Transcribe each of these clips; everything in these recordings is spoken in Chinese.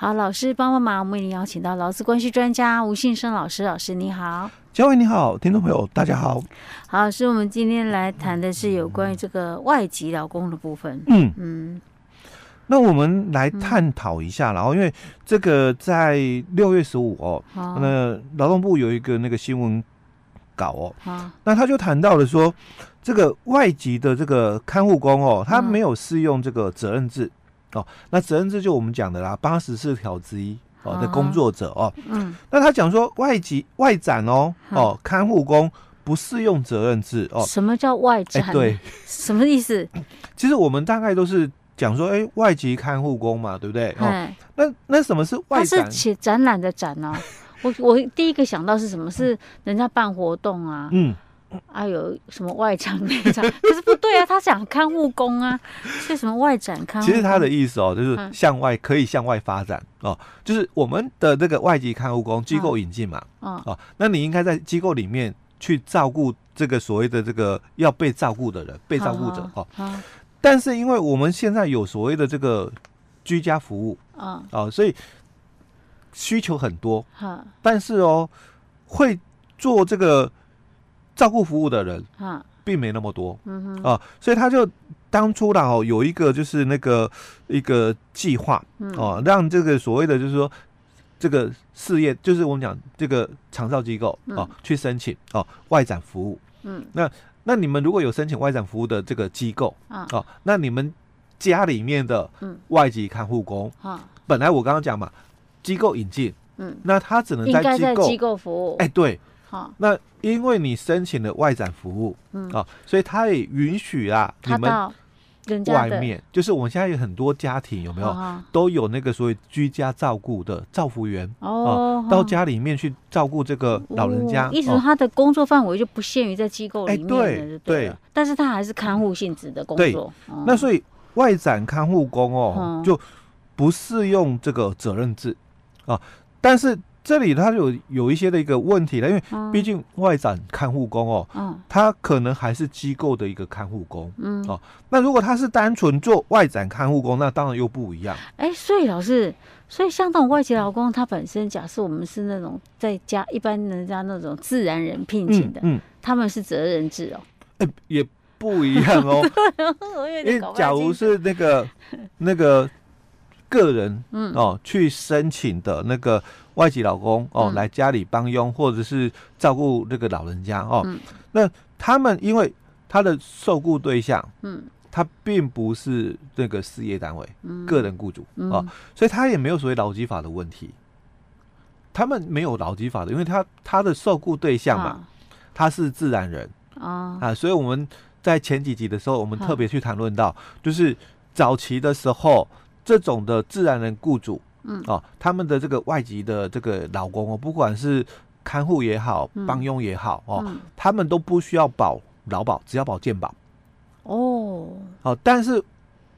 好，老师帮帮忙，我们已经邀请到劳资关系专家吴信生老师，老师你好，嘉伟你好，听众朋友大家好。好，老师，我们今天来谈的是有关于这个外籍劳工的部分。嗯。嗯，那我们来探讨一下，然后因为这个在六月十五哦，那劳动部有一个那个新闻稿哦，好，那他就谈到了说，这个外籍的这个看护工哦，他没有适用这个责任制。哦，那责任制就我们讲的啦，八十四条之一哦的工作者哦，嗯，那他讲说外籍外展哦哦看护工不适用责任制哦。什么叫外展？欸、对，什么意思？其实我们大概都是讲说，哎、欸，外籍看护工嘛，对不对？哦，那那什么是外展？是写展览的展哦。我我第一个想到是什么？是人家办活动啊。嗯。还、啊、有什么外展内展？可是不对啊，他想看护工啊，是什么外展看护？其实他的意思哦，就是向外可以向外发展哦，就是我们的这个外籍看护工机构引进嘛，哦，那你应该在机构里面去照顾这个所谓的这个要被照顾的人，被照顾者哦。但是因为我们现在有所谓的这个居家服务啊，哦，所以需求很多，但是哦，会做这个。照顾服务的人啊，并没那么多，嗯哼。啊，所以他就当初啦哦，有一个就是那个一个计划哦，让这个所谓的就是说这个事业，就是我们讲这个长照机构哦，去申请哦外展服务，嗯，那那你们如果有申请外展服务的这个机构啊，哦，那你们家里面的外籍看护工啊，本来我刚刚讲嘛，机构引进，嗯，那他只能在机构机构服务，哎，对。好，那因为你申请了外展服务，嗯。啊，所以他也允许啊，你们外面就是我们现在有很多家庭有没有？都有那个所谓居家照顾的照服员哦，到家里面去照顾这个老人家。意思说他的工作范围就不限于在机构里面，对对，但是他还是看护性质的工作。那所以外展看护工哦，就不适用这个责任制啊，但是。这里他有有一些的一个问题了，因为毕竟外展看护工哦，嗯，他可能还是机构的一个看护工，嗯。哦，那如果他是单纯做外展看护工，那当然又不一样。哎，所以老师，所以像这种外籍劳工，他本身假设我们是那种在家一般人家那种自然人聘请的，嗯，嗯。他们是责任制哦，哎，也不一样哦，因为假如是那个那个个人，嗯。哦，去申请的那个。外籍老公哦，来家里帮佣或者是照顾这个老人家哦。嗯、那他们因为他的受雇对象，嗯，他并不是那个事业单位，嗯、个人雇主哦，所以他也没有所谓劳基法的问题。他们没有劳基法的，因为他他的受雇对象嘛，啊、他是自然人。啊。啊，所以我们在前几集的时候，我们特别去谈论到，啊、就是早期的时候，这种的自然人雇主。嗯。哦，他们的这个外籍的这个劳工哦，不管是看护也好，帮佣也好哦，嗯、他们都不需要保劳保，只要保健保。哦，好，但是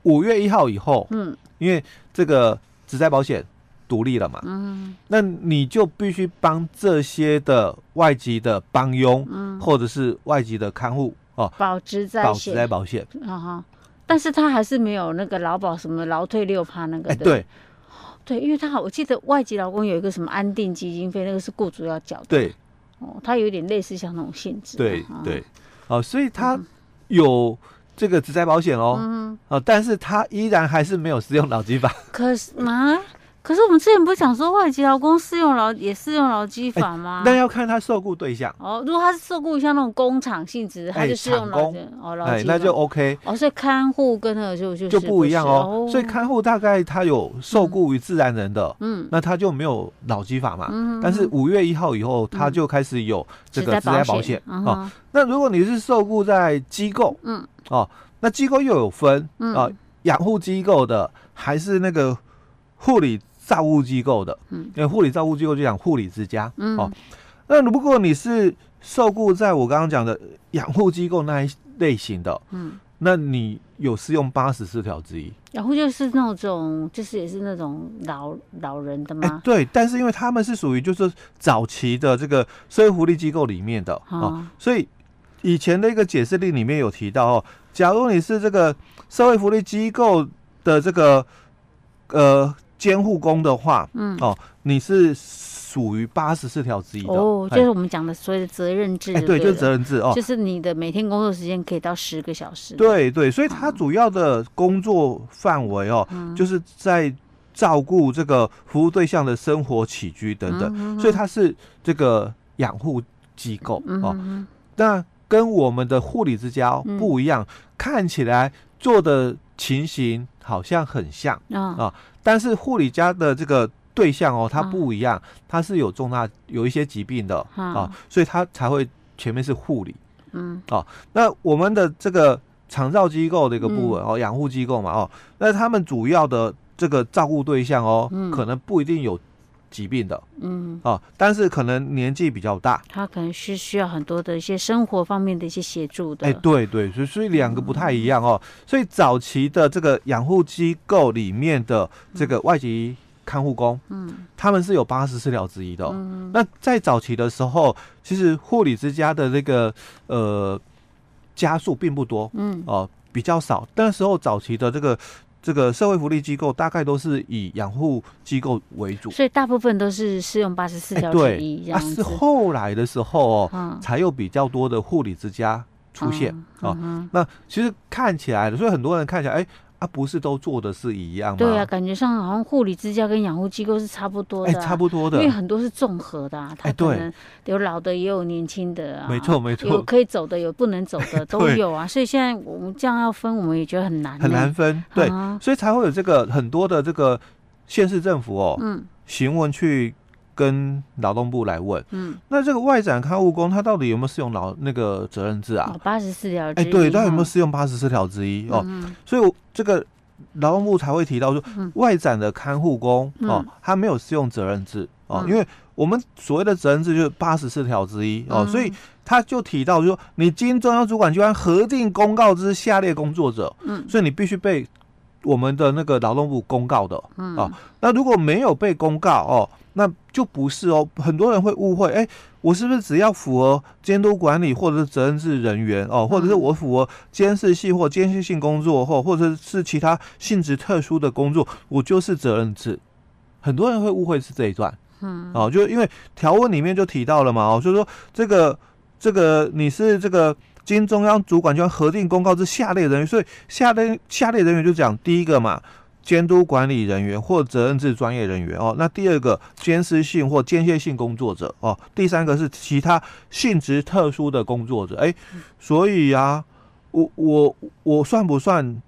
五月一号以后，嗯，因为这个职灾保险独立了嘛，嗯，那你就必须帮这些的外籍的帮佣，嗯，或者是外籍的看护哦，保职灾保职灾保险，啊哈，但是他还是没有那个劳保什么劳退六趴那个的，哎，对。对，因为他好，我记得外籍劳工有一个什么安定基金费，那个是雇主要缴的。对，哦，他有点类似像那种性质。对对，哦，所以他有这个职灾保险哦，嗯，哦，但是他依然还是没有适用劳基法。可是嘛？可是我们之前不是讲说外籍劳工适用劳也适用劳基法吗？那要看他受雇对象哦。如果他是受雇像那种工厂性质，他就适用劳哦，哎，那就 OK 哦。所以看护跟那个就就就不一样哦。所以看护大概他有受雇于自然人的，嗯，那他就没有劳基法嘛。嗯。但是五月一号以后，他就开始有这个职业保险哦。那如果你是受雇在机构，嗯，哦，那机构又有分啊，养护机构的还是那个护理。照护机构的，嗯，因为护理照护机构就讲护理之家，嗯，哦，那如果你是受雇在我刚刚讲的养护机构那一类型的，嗯，那你有适用八十四条之一。养护就是那种，就是也是那种老老人的吗？欸、对，但是因为他们是属于就是早期的这个社会福利机构里面的，哦，哦，所以以前的一个解释令里面有提到哦，假如你是这个社会福利机构的这个，呃。监护工的话，嗯。哦，你是属于八十四条之一的。哦，就是我们讲的所谓的责任制，哎，对，就是责任制哦，就是你的每天工作时间可以到十个小时，对对，所以它主要的工作范围哦，嗯、就是在照顾这个服务对象的生活起居等等，嗯、所以它是这个养护机构哦，嗯、那跟我们的护理之家不一样，嗯、看起来做的情形好像很像啊。哦但是护理家的这个对象哦，他不一样，他是有重大有一些疾病的啊，所以他才会前面是护理，嗯，哦，那我们的这个长照机构的一个部分哦，养护机构嘛哦，那他们主要的这个照顾对象哦，可能不一定有。疾病的，嗯，哦，但是可能年纪比较大，他可能是需要很多的一些生活方面的一些协助的。哎，对对，所以所以两个不太一样哦。所以早期的这个养护机构里面的这个外籍看护工，嗯，他们是有八十四条之一的。嗯，那在早期的时候，其实护理之家的这个呃家数并不多，嗯，哦，比较少。那时候早期的这个。这个社会福利机构大概都是以养护机构为主，所以大部分都是适用八十四条之一。对，啊，是后来的时候哦，嗯、才有比较多的护理之家出现啊。那其实看起来的，所以很多人看起来，哎。他、啊、不是都做的是一样吗？对啊，感觉上好像护理之家跟养护机构是差不多的、啊，哎，差不多的，因为很多是综合的啊，他可能有老的也有年轻的啊，没错没错，有可以走的有不能走的都有啊，所以现在我们这样要分，我们也觉得很难，很难分，对，啊、所以才会有这个很多的这个县市政府哦，嗯，询问去。跟劳动部来问，嗯，那这个外展看护工他到底有没有适用劳那个责任制啊？八十四条，哎，对，他有没有适用八十四条之一？哦？嗯、所以这个劳动部才会提到说，外展的看护工、嗯、哦，他没有适用责任制哦，嗯、因为我们所谓的责任制就是八十四条之一哦，嗯、所以他就提到说，你经中央主管机关核定公告之下列工作者，嗯，所以你必须被我们的那个劳动部公告的，嗯啊、哦，那如果没有被公告哦。那就不是哦，很多人会误会，哎，我是不是只要符合监督管理或者是责任制人员哦，或者是我符合监视系或监视性工作或或者是其他性质特殊的工作，我就是责任制？很多人会误会是这一段，嗯，哦，就因为条文里面就提到了嘛，哦，就是说这个这个你是这个经中央主管机关核定公告之下列人员，所以下列下列人员就讲第一个嘛。监督管理人员或责任制专业人员哦，那第二个监视性或间歇性工作者哦，第三个是其他性质特殊的工作者。哎，所以啊，我我我算不算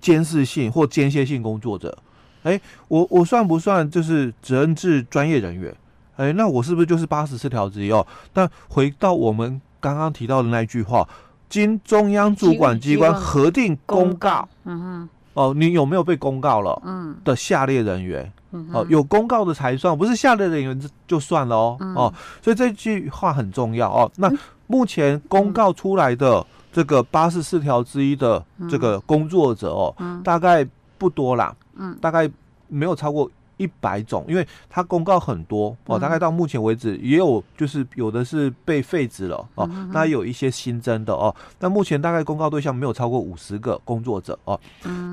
监视性或间歇性工作者？哎，我我算不算就是责任制专业人员？哎，那我是不是就是八十四条之一哦？那回到我们刚刚提到的那句话，经中央主管机关核定公告，嗯哼。哦，你有没有被公告了？嗯，的下列人员，嗯、哦，有公告的才算，不是下列人员就算了哦。嗯、哦，所以这句话很重要哦。那目前公告出来的这个八十四条之一的这个工作者哦，嗯、大概不多啦，嗯，大概没有超过。一百种，因为它公告很多哦，大概到目前为止也有，就是有的是被废止了哦，那有一些新增的哦。那目前大概公告对象没有超过五十个工作者哦。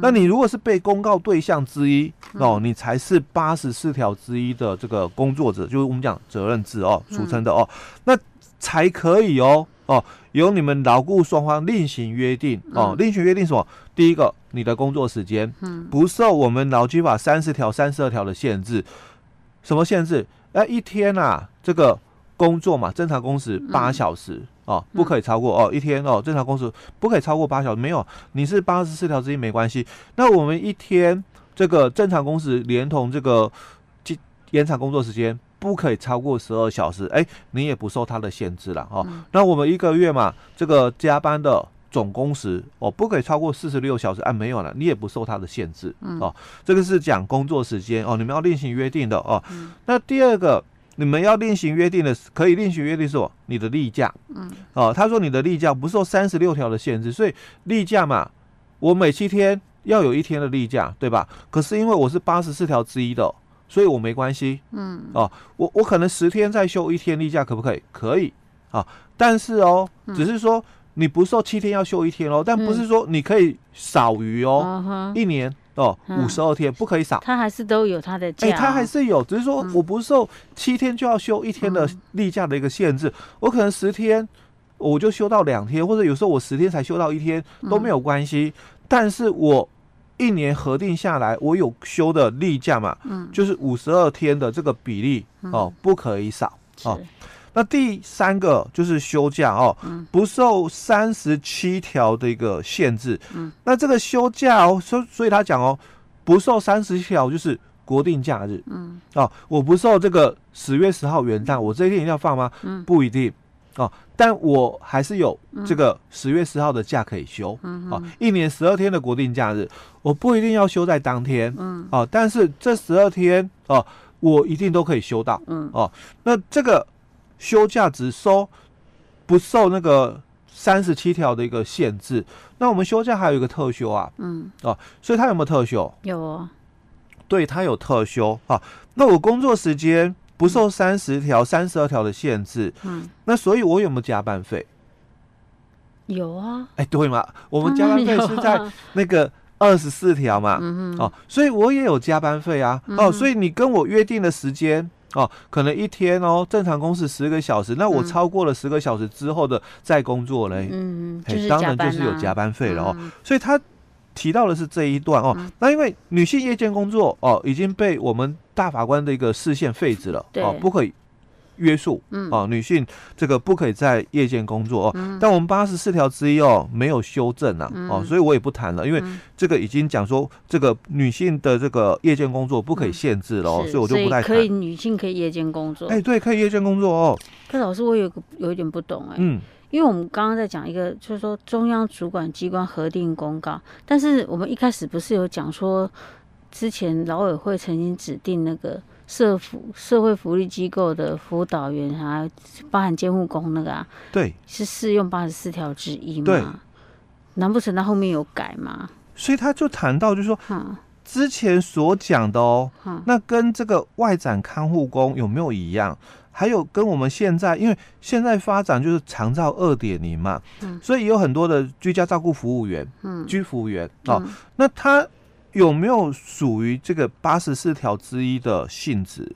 那你如果是被公告对象之一哦，你才是八十四条之一的这个工作者，就是我们讲责任制哦，俗称的哦，那才可以哦哦，由你们劳雇双方另行约定哦，另行约定什么？第一个。你的工作时间，不受我们劳基法三十条、三十二条的限制。什么限制？哎，一天啊，这个工作嘛，正常工时八小时哦，不可以超过哦。一天哦，正常工时不可以超过八小时。没有，你是八十四条之一没关系。那我们一天这个正常工时连同这个延长工作时间，不可以超过十二小时。哎，你也不受它的限制了哦。那我们一个月嘛，这个加班的。总工时哦，不可以超过四十六小时啊，没有了，你也不受它的限制、嗯、哦。这个是讲工作时间哦，你们要另行约定的哦。嗯、那第二个，你们要另行约定的，可以另行约定是你的例假，嗯，哦，他说你的例假不受三十六条的限制，所以例假嘛，我每七天要有一天的例假，对吧？可是因为我是八十四条之一的，所以我没关系，嗯，哦，我我可能十天再休一天例假，可不可以？可以啊、哦，但是哦，只是说。你不受七天要休一天哦，但不是说你可以少于哦，嗯、一年哦，五十二天不可以少。他还是都有他的假，哎，他还是有，只是说我不受七天就要休一天的例假的一个限制，我可能十天我就休到两天，或者有时候我十天才休到一天都没有关系。但是我一年核定下来，我有休的例假嘛，嗯，就是五十二天的这个比例哦，不可以少哦。那第三个就是休假哦，不受三十七条的一个限制。嗯，那这个休假哦，所所以他讲哦，不受三十七条就是国定假日。嗯，哦，我不受这个十月十号元旦，我这一天一定要放吗？嗯，不一定。哦，但我还是有这个十月十号的假可以休。嗯，哦，一年十二天的国定假日，我不一定要休在当天。嗯，哦，但是这十二天哦，我一定都可以休到。嗯，哦，那这个。休假只收不受那个三十七条的一个限制，那我们休假还有一个特休啊，嗯，哦，所以他有没有特休？有哦，对他有特休啊。那我工作时间不受三十条、三十二条的限制，嗯，那所以我有没有加班费？有啊，哎，对嘛？我们加班费是在那个二十四条嘛，嗯嗯，哦，所以我也有加班费啊，哦，所以你跟我约定的时间。哦，可能一天哦，正常工时十个小时，那我超过了十个小时之后的再工作嘞，嗯，就是当然就是有加班费了哦。所以他提到的是这一段哦。那因为女性夜间工作哦，已经被我们大法官的一个视线废止了，哦，不可以。约束，嗯，哦，女性这个不可以在夜间工作哦。嗯、但我们八十四条之一哦没有修正啊，嗯、哦，所以我也不谈了，因为这个已经讲说这个女性的这个夜间工作不可以限制了哦，嗯、所以我就不太谈。可以，女性可以夜间工作。哎，对，可以夜间工作哦。可老师，我有个有一点不懂哎，嗯，因为我们刚刚在讲一个，就是说中央主管机关核定公告，但是我们一开始不是有讲说，之前劳委会曾经指定那个。社福社会福利机构的辅导员，还包含监护工那个啊，对，是适用八十四条之一嘛？对，难不成他后面有改吗？所以他就谈到，就是说，之前所讲的哦，那跟这个外展看护工有没有一样？还有跟我们现在，因为现在发展就是长照二点零嘛，嗯，所以有很多的居家照顾服务员，嗯，居服务员哦，那他。有没有属于这个八十四条之一的性质？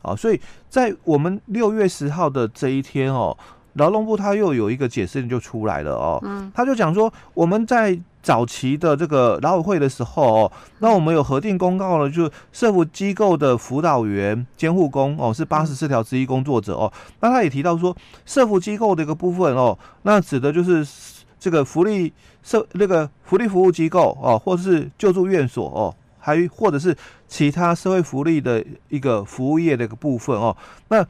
啊，所以在我们六月十号的这一天哦，劳动部他又有一个解释就出来了哦，嗯，他就讲说我们在早期的这个劳委会的时候哦，那我们有核定公告了，就是社福机构的辅导员、监护工哦是八十四条之一工作者哦，那他也提到说社福机构的一个部分哦，那指的就是这个福利。社那个福利服务机构哦，或者是救助院所哦，还或者是其他社会福利的一个服务业的一个部分哦，那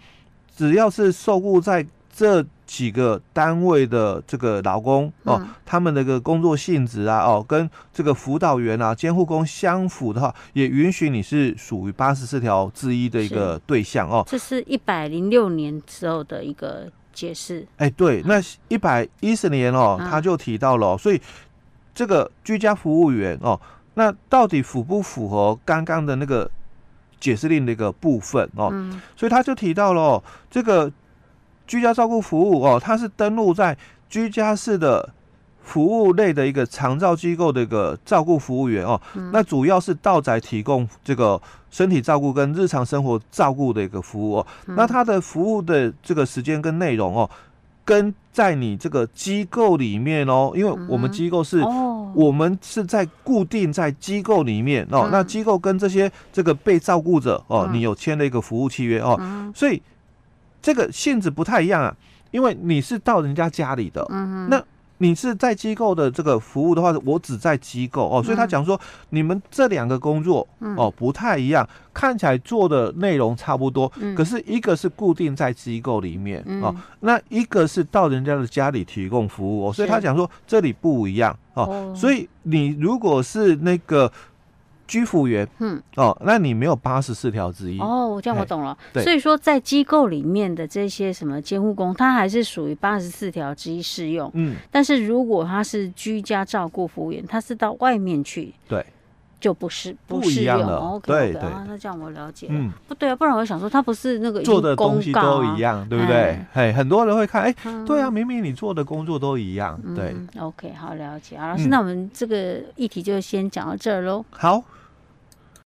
只要是受雇在这几个单位的这个劳工哦，他们的个工作性质啊哦，跟这个辅导员啊、监护工相符的话，也允许你是属于八十四条之一的一个对象哦。这是一百零六年之后的一个。解释，哎，对，那一百一十年哦，他就提到了，所以这个居家服务员哦，那到底符不符合刚刚的那个解释令的一个部分哦？所以他就提到了这个居家照顾服务哦，它是登录在居家式的。服务类的一个长照机构的一个照顾服务员哦，嗯、那主要是到宅提供这个身体照顾跟日常生活照顾的一个服务哦。嗯、那他的服务的这个时间跟内容哦，跟在你这个机构里面哦，因为我们机构是，嗯。哦、我们是在固定在机构里面哦，嗯、那机构跟这些这个被照顾者哦，嗯、你有签了一个服务契约哦，嗯、所以这个性质不太一样啊，因为你是到人家家里的，嗯、那。你是在机构的这个服务的话，我只在机构哦，所以他讲说你们这两个工作哦不太一样，看起来做的内容差不多，可是一个是固定在机构里面哦，那一个是到人家的家里提供服务哦，所以他讲说这里不一样哦，所以你如果是那个。居服员，嗯，哦，那你没有八十四条之一哦，我这样我懂了。对，所以说在机构里面的这些什么监护工，他还是属于八十四条之一适用。嗯，但是如果他是居家照顾服务员，他是到外面去，对，就不是不适用了。OK，对对，那这样我了解。嗯，不对啊，不然我想说他不是那个做的东西都一样，对不对？嘿，很多人会看，哎，对啊，明明你做的工作都一样。对，OK，好了解啊，老师，那我们这个议题就先讲到这儿喽。好。